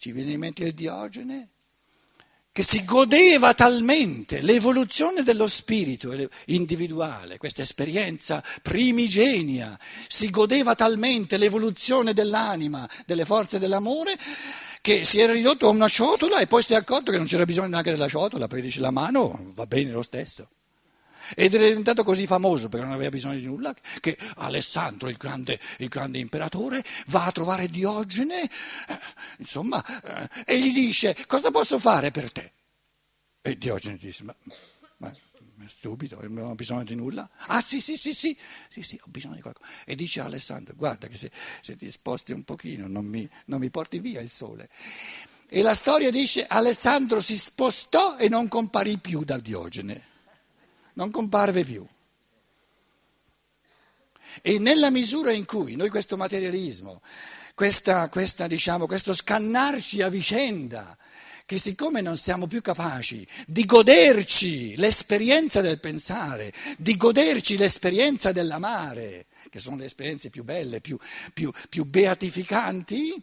ci viene in mente il Diogene, che si godeva talmente l'evoluzione dello spirito individuale, questa esperienza primigenia, si godeva talmente l'evoluzione dell'anima, delle forze dell'amore, che si era ridotto a una ciotola e poi si è accorto che non c'era bisogno neanche della ciotola, perché dice la mano va bene lo stesso. Ed era diventato così famoso perché non aveva bisogno di nulla che Alessandro, il grande, il grande imperatore, va a trovare Diogene, eh, insomma, eh, e gli dice cosa posso fare per te? E Diogene dice ma, ma è stupido, non ho bisogno di nulla. Ah sì, sì, sì, sì, sì, sì, ho bisogno di qualcosa. E dice Alessandro, guarda che se, se ti sposti un pochino non mi, non mi porti via il sole. E la storia dice Alessandro si spostò e non comparì più da Diogene non comparve più. E nella misura in cui noi questo materialismo, questa, questa, diciamo, questo scannarci a vicenda, che siccome non siamo più capaci di goderci l'esperienza del pensare, di goderci l'esperienza dell'amare, che sono le esperienze più belle, più, più, più beatificanti,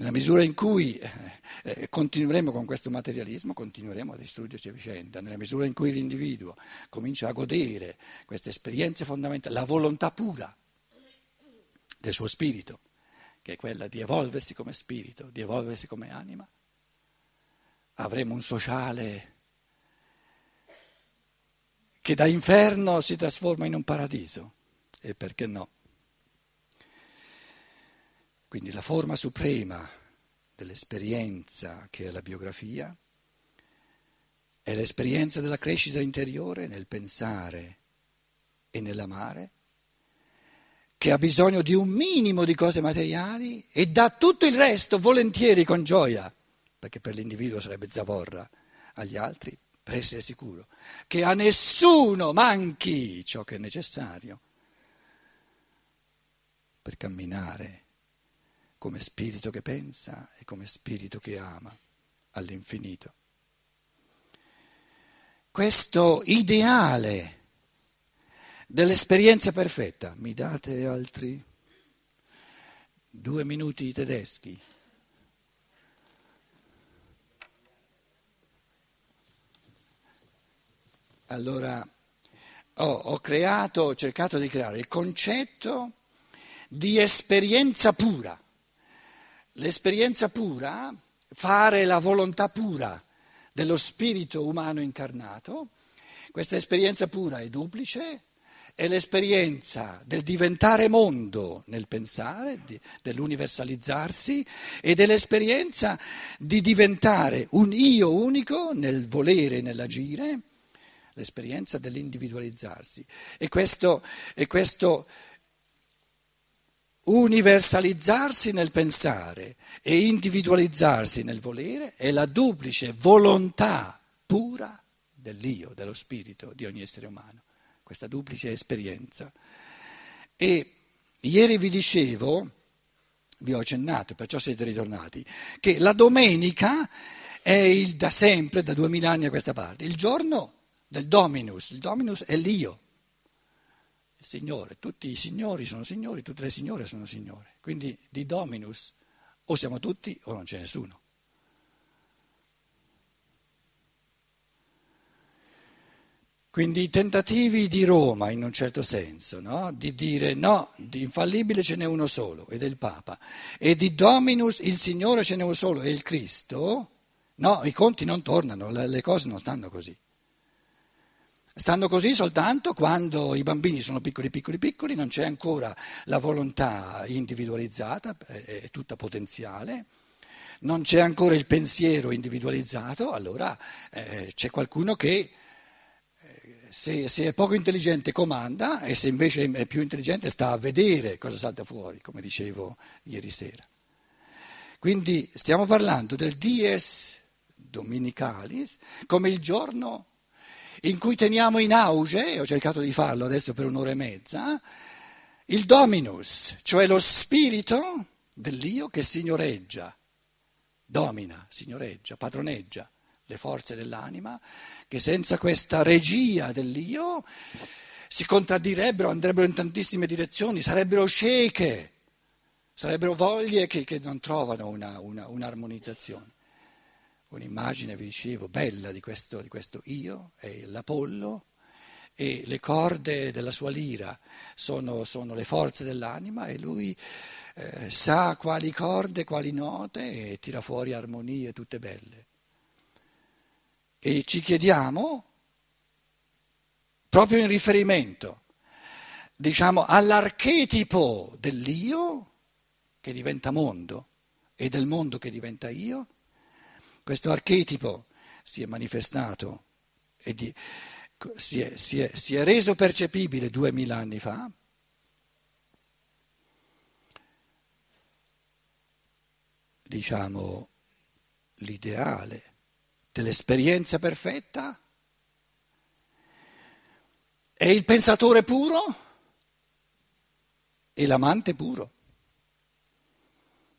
nella misura in cui eh, eh, continueremo con questo materialismo, continueremo a distruggerci a vicenda. Nella misura in cui l'individuo comincia a godere queste esperienze fondamentali, la volontà pura del suo spirito, che è quella di evolversi come spirito, di evolversi come anima, avremo un sociale che da inferno si trasforma in un paradiso. E perché no? Quindi la forma suprema dell'esperienza che è la biografia è l'esperienza della crescita interiore nel pensare e nell'amare, che ha bisogno di un minimo di cose materiali e dà tutto il resto volentieri con gioia, perché per l'individuo sarebbe zavorra, agli altri per essere sicuro che a nessuno manchi ciò che è necessario per camminare come spirito che pensa e come spirito che ama all'infinito. Questo ideale dell'esperienza perfetta, mi date altri due minuti tedeschi? Allora, ho, ho creato, ho cercato di creare il concetto di esperienza pura. L'esperienza pura, fare la volontà pura dello spirito umano incarnato, questa esperienza pura è duplice, è l'esperienza del diventare mondo nel pensare, dell'universalizzarsi ed è l'esperienza di diventare un io unico nel volere e nell'agire, l'esperienza dell'individualizzarsi. E questo, e questo universalizzarsi nel pensare e individualizzarsi nel volere è la duplice volontà pura dell'io, dello spirito di ogni essere umano, questa duplice esperienza. E ieri vi dicevo, vi ho accennato, perciò siete ritornati, che la domenica è il, da sempre, da duemila anni a questa parte, il giorno del Dominus, il Dominus è l'io il Signore, tutti i signori sono signori, tutte le signore sono signore. Quindi di Dominus o siamo tutti o non c'è nessuno. Quindi i tentativi di Roma, in un certo senso, no? di dire no, di infallibile ce n'è uno solo, ed è il Papa, e di Dominus il Signore ce n'è uno solo, è il Cristo, no, i conti non tornano, le cose non stanno così. Stanno così soltanto quando i bambini sono piccoli, piccoli, piccoli, non c'è ancora la volontà individualizzata, è tutta potenziale, non c'è ancora il pensiero individualizzato, allora eh, c'è qualcuno che eh, se, se, è poco intelligente comanda e se invece è più intelligente sta a vedere cosa salta fuori, come dicevo ieri sera. Quindi stiamo parlando del dies dominicalis come il giorno in cui teniamo in auge, e ho cercato di farlo adesso per un'ora e mezza, il dominus, cioè lo spirito dell'io che signoreggia, domina, signoreggia, padroneggia le forze dell'anima, che senza questa regia dell'io si contraddirebbero, andrebbero in tantissime direzioni, sarebbero cieche, Sarebbero voglie che, che non trovano una, una, un'armonizzazione. Un'immagine, vi dicevo, bella di questo, di questo io, è l'Apollo, e le corde della sua lira sono, sono le forze dell'anima e lui eh, sa quali corde, quali note e tira fuori armonie tutte belle. E ci chiediamo, proprio in riferimento, diciamo, all'archetipo dell'io che diventa mondo e del mondo che diventa io, questo archetipo si è manifestato e di, si, è, si, è, si è reso percepibile duemila anni fa. Diciamo l'ideale dell'esperienza perfetta è il pensatore puro e l'amante puro.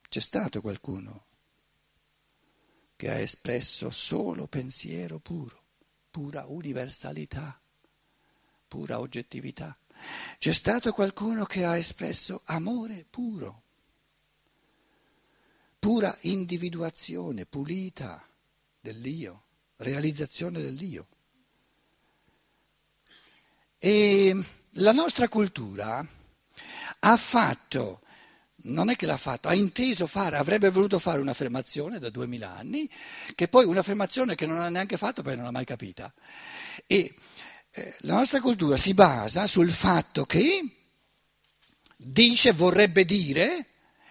C'è stato qualcuno che ha espresso solo pensiero puro, pura universalità, pura oggettività. C'è stato qualcuno che ha espresso amore puro, pura individuazione pulita dell'io, realizzazione dell'io. E la nostra cultura ha fatto non è che l'ha fatto, ha inteso fare, avrebbe voluto fare un'affermazione da duemila anni, che poi un'affermazione che non ha neanche fatto perché non l'ha mai capita. E eh, la nostra cultura si basa sul fatto che dice, vorrebbe dire,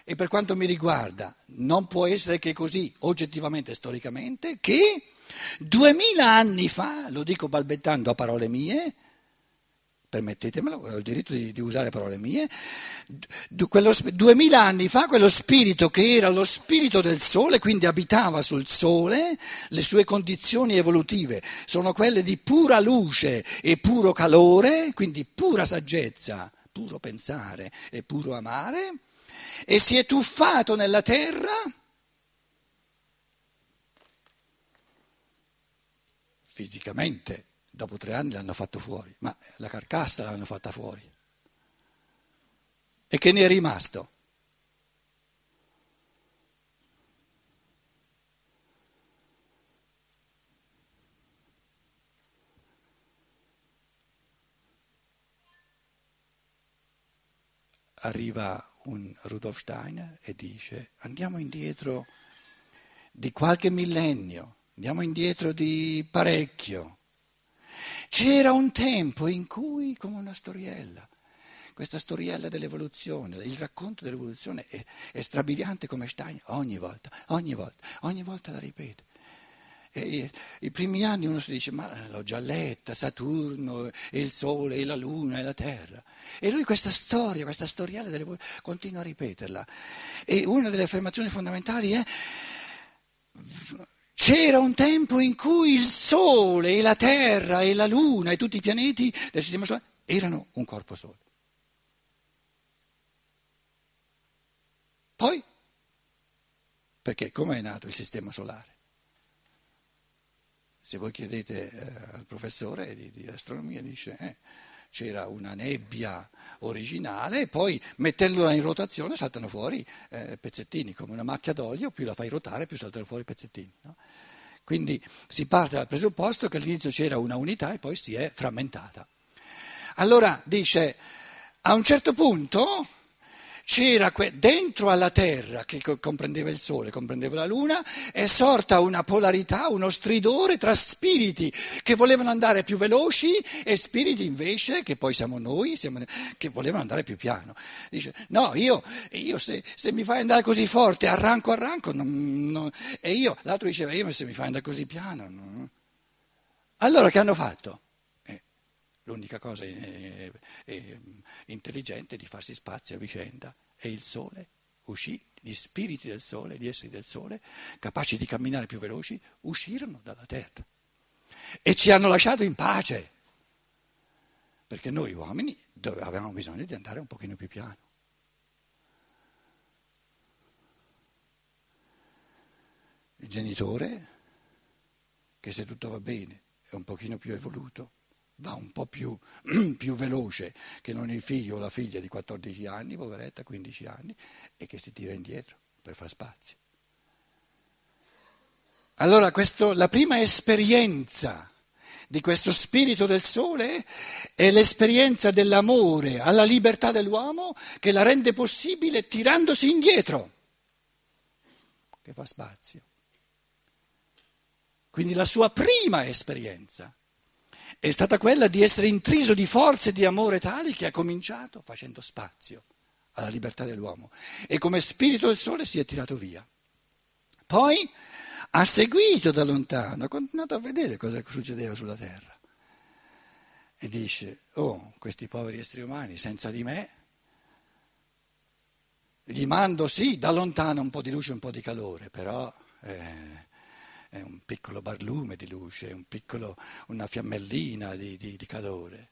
e per quanto mi riguarda non può essere che così oggettivamente, storicamente, che duemila anni fa, lo dico balbettando a parole mie, permettetemelo, ho il diritto di, di usare parole mie, duemila anni fa quello spirito che era lo spirito del sole, quindi abitava sul sole, le sue condizioni evolutive sono quelle di pura luce e puro calore, quindi pura saggezza, puro pensare e puro amare, e si è tuffato nella terra. Fisicamente dopo tre anni l'hanno fatto fuori, ma la carcassa l'hanno fatta fuori. E che ne è rimasto? Arriva un Rudolf Steiner e dice andiamo indietro di qualche millennio, andiamo indietro di parecchio c'era un tempo in cui, come una storiella, questa storiella dell'evoluzione, il racconto dell'evoluzione è, è strabiliante come Stein, ogni volta, ogni volta, ogni volta la ripete. E I primi anni uno si dice, ma l'ho già letta, Saturno, e il Sole, e la Luna, e la Terra. E lui questa storia, questa storiella dell'evoluzione, continua a ripeterla. E una delle affermazioni fondamentali è c'era un tempo in cui il Sole e la Terra e la Luna e tutti i pianeti del Sistema Solare erano un corpo solo. Poi, perché come è nato il Sistema Solare? Se voi chiedete eh, al professore di, di astronomia, dice eh, c'era una nebbia originale e poi mettendola in rotazione saltano fuori eh, pezzettini, come una macchia d'olio, più la fai rotare più saltano fuori pezzettini. No? Quindi si parte dal presupposto che all'inizio c'era una unità e poi si è frammentata. Allora dice, a un certo punto c'era dentro alla Terra, che comprendeva il Sole, comprendeva la Luna, è sorta una polarità, uno stridore tra spiriti che volevano andare più veloci e spiriti invece, che poi siamo noi, siamo, che volevano andare più piano. Dice, no, io, io se, se, mi fai andare così forte, arranco, arranco, non, non, e io, l'altro diceva, io se mi fai andare così piano. No. Allora che hanno fatto? L'unica cosa è, è intelligente è di farsi spazio a vicenda. E il sole uscì, gli spiriti del sole, gli esseri del sole, capaci di camminare più veloci, uscirono dalla terra e ci hanno lasciato in pace. Perché noi uomini avevamo bisogno di andare un pochino più piano. Il genitore, che se tutto va bene è un pochino più evoluto, va un po' più, più, veloce che non il figlio o la figlia di 14 anni, poveretta, 15 anni, e che si tira indietro per far spazio. Allora questo, la prima esperienza di questo spirito del sole è l'esperienza dell'amore alla libertà dell'uomo che la rende possibile tirandosi indietro, che fa spazio. Quindi la sua prima esperienza è stata quella di essere intriso di forze di amore tali che ha cominciato facendo spazio alla libertà dell'uomo e come spirito del sole si è tirato via. Poi ha seguito da lontano, ha continuato a vedere cosa succedeva sulla terra e dice, oh, questi poveri esseri umani senza di me, gli mando sì da lontano un po' di luce, un po' di calore, però... Eh, è un piccolo barlume di luce, un piccolo, una fiammellina di, di, di calore.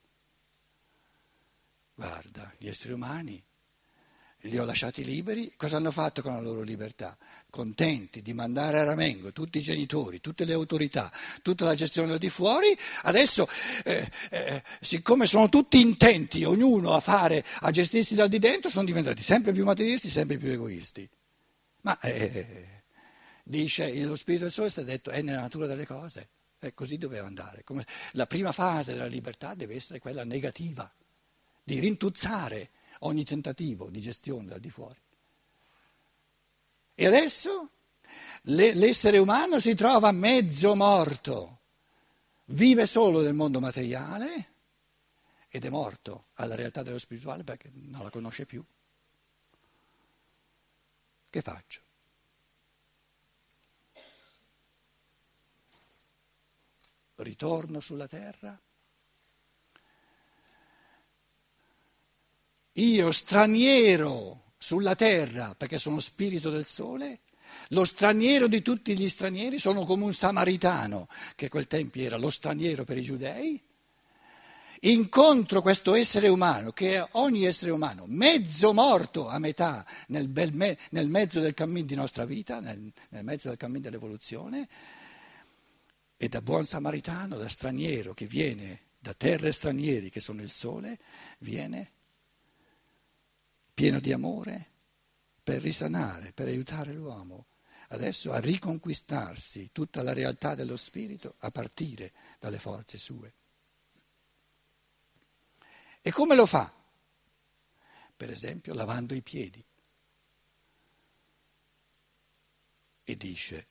Guarda, gli esseri umani li ho lasciati liberi, cosa hanno fatto con la loro libertà? Contenti di mandare a Ramengo tutti i genitori, tutte le autorità, tutta la gestione da di fuori, adesso eh, eh, siccome sono tutti intenti, ognuno a fare, a gestirsi dal di dentro, sono diventati sempre più materialisti, sempre più egoisti. Ma eh, dice lo Spirito del Sole, sta detto, è nella natura delle cose, e così doveva andare. Come la prima fase della libertà deve essere quella negativa, di rintuzzare ogni tentativo di gestione da di fuori. E adesso l'essere umano si trova mezzo morto, vive solo nel mondo materiale ed è morto alla realtà dello spirituale perché non la conosce più. Che faccio? Ritorno sulla terra? Io straniero sulla terra, perché sono spirito del sole, lo straniero di tutti gli stranieri, sono come un samaritano, che a quel tempo era lo straniero per i giudei, incontro questo essere umano, che è ogni essere umano, mezzo morto a metà nel, me, nel mezzo del cammino di nostra vita, nel, nel mezzo del cammino dell'evoluzione, e da buon samaritano, da straniero che viene da terre stranieri che sono il sole, viene pieno di amore per risanare, per aiutare l'uomo adesso a riconquistarsi tutta la realtà dello spirito a partire dalle forze sue. E come lo fa? Per esempio lavando i piedi. E dice,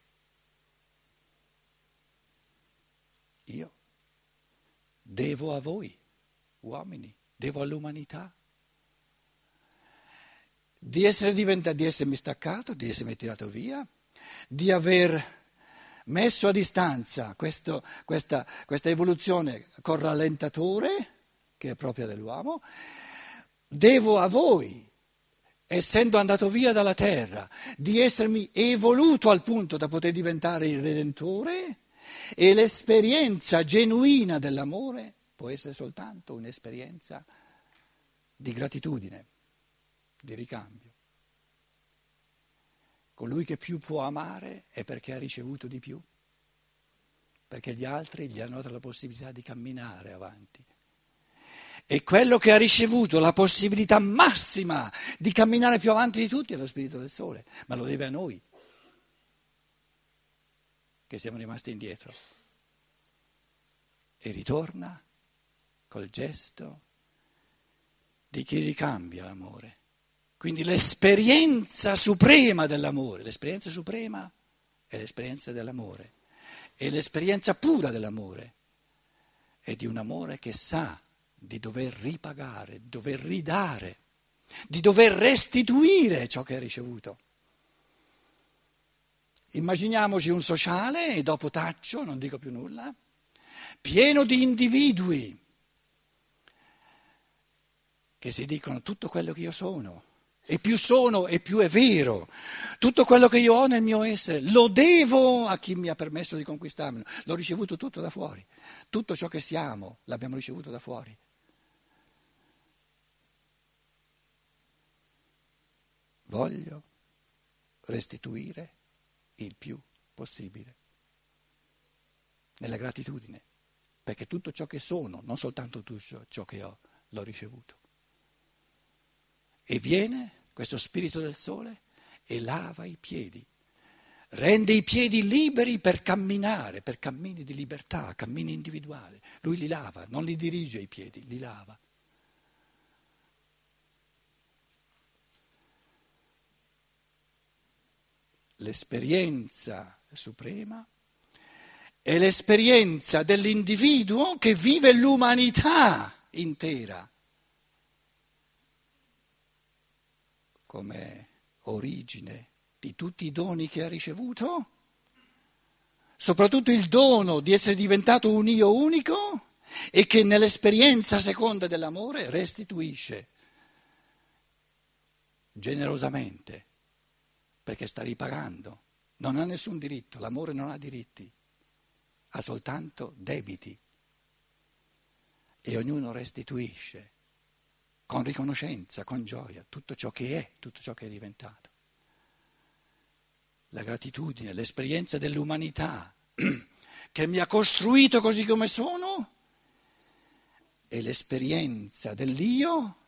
Io devo a voi, uomini, devo all'umanità. Di, essere diventato, di essermi staccato, di essermi tirato via, di aver messo a distanza questo, questa, questa evoluzione col rallentatore, che è propria dell'uomo, devo a voi, essendo andato via dalla terra, di essermi evoluto al punto da poter diventare il Redentore e l'esperienza genuina dell'amore può essere soltanto un'esperienza di gratitudine, di ricambio. Colui che più può amare è perché ha ricevuto di più, perché gli altri gli hanno dato la possibilità di camminare avanti. E quello che ha ricevuto la possibilità massima di camminare più avanti di tutti è lo Spirito del Sole, ma lo deve a noi che siamo rimasti indietro. E ritorna col gesto di chi ricambia l'amore. Quindi l'esperienza suprema dell'amore, l'esperienza suprema è l'esperienza dell'amore, è l'esperienza pura dell'amore, è di un amore che sa di dover ripagare, di dover ridare, di dover restituire ciò che ha ricevuto. Immaginiamoci un sociale, e dopo taccio, non dico più nulla, pieno di individui che si dicono tutto quello che io sono, e più sono e più è vero, tutto quello che io ho nel mio essere lo devo a chi mi ha permesso di conquistarmelo, l'ho ricevuto tutto da fuori, tutto ciò che siamo l'abbiamo ricevuto da fuori. Voglio restituire il più possibile, nella gratitudine, perché tutto ciò che sono, non soltanto tutto ciò che ho, l'ho ricevuto. E viene questo spirito del sole e lava i piedi, rende i piedi liberi per camminare, per cammini di libertà, cammini individuali. Lui li lava, non li dirige i piedi, li lava. L'esperienza suprema è l'esperienza dell'individuo che vive l'umanità intera. Come origine di tutti i doni che ha ricevuto, soprattutto il dono di essere diventato un io unico e che nell'esperienza seconda dell'amore restituisce generosamente, perché sta ripagando, non ha nessun diritto, l'amore non ha diritti ha soltanto debiti e ognuno restituisce con riconoscenza, con gioia, tutto ciò che è, tutto ciò che è diventato. La gratitudine, l'esperienza dell'umanità che mi ha costruito così come sono e l'esperienza dell'io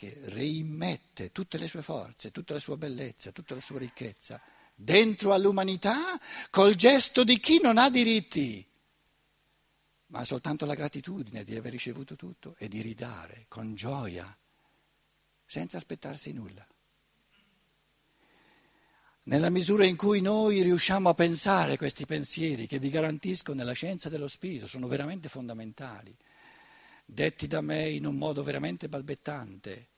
che reimmette tutte le sue forze, tutta la sua bellezza, tutta la sua ricchezza dentro all'umanità col gesto di chi non ha diritti, ma soltanto la gratitudine di aver ricevuto tutto e di ridare con gioia, senza aspettarsi nulla. Nella misura in cui noi riusciamo a pensare questi pensieri che vi garantisco nella scienza dello spirito sono veramente fondamentali, detti da me in un modo veramente balbettante,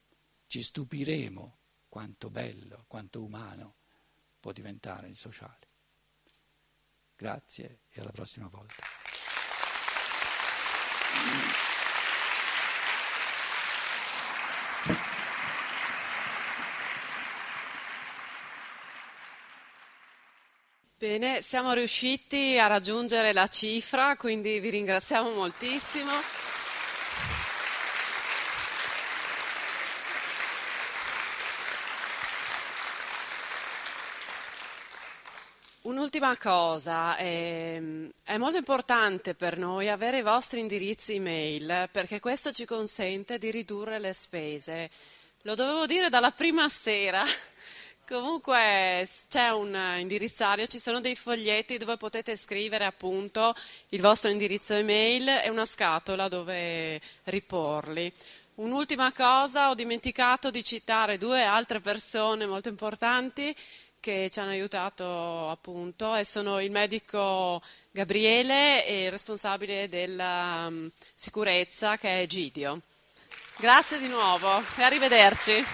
ci stupiremo quanto bello, quanto umano può diventare il sociale. Grazie e alla prossima volta. Bene, siamo riusciti a raggiungere la cifra, quindi vi ringraziamo moltissimo. Un'ultima cosa, ehm, è molto importante per noi avere i vostri indirizzi email perché questo ci consente di ridurre le spese. Lo dovevo dire dalla prima sera, comunque c'è un indirizzario, ci sono dei foglietti dove potete scrivere appunto il vostro indirizzo email e una scatola dove riporli. Un'ultima cosa, ho dimenticato di citare due altre persone molto importanti che ci hanno aiutato appunto e sono il medico Gabriele e il responsabile della um, sicurezza che è Gidio. Grazie di nuovo e arrivederci.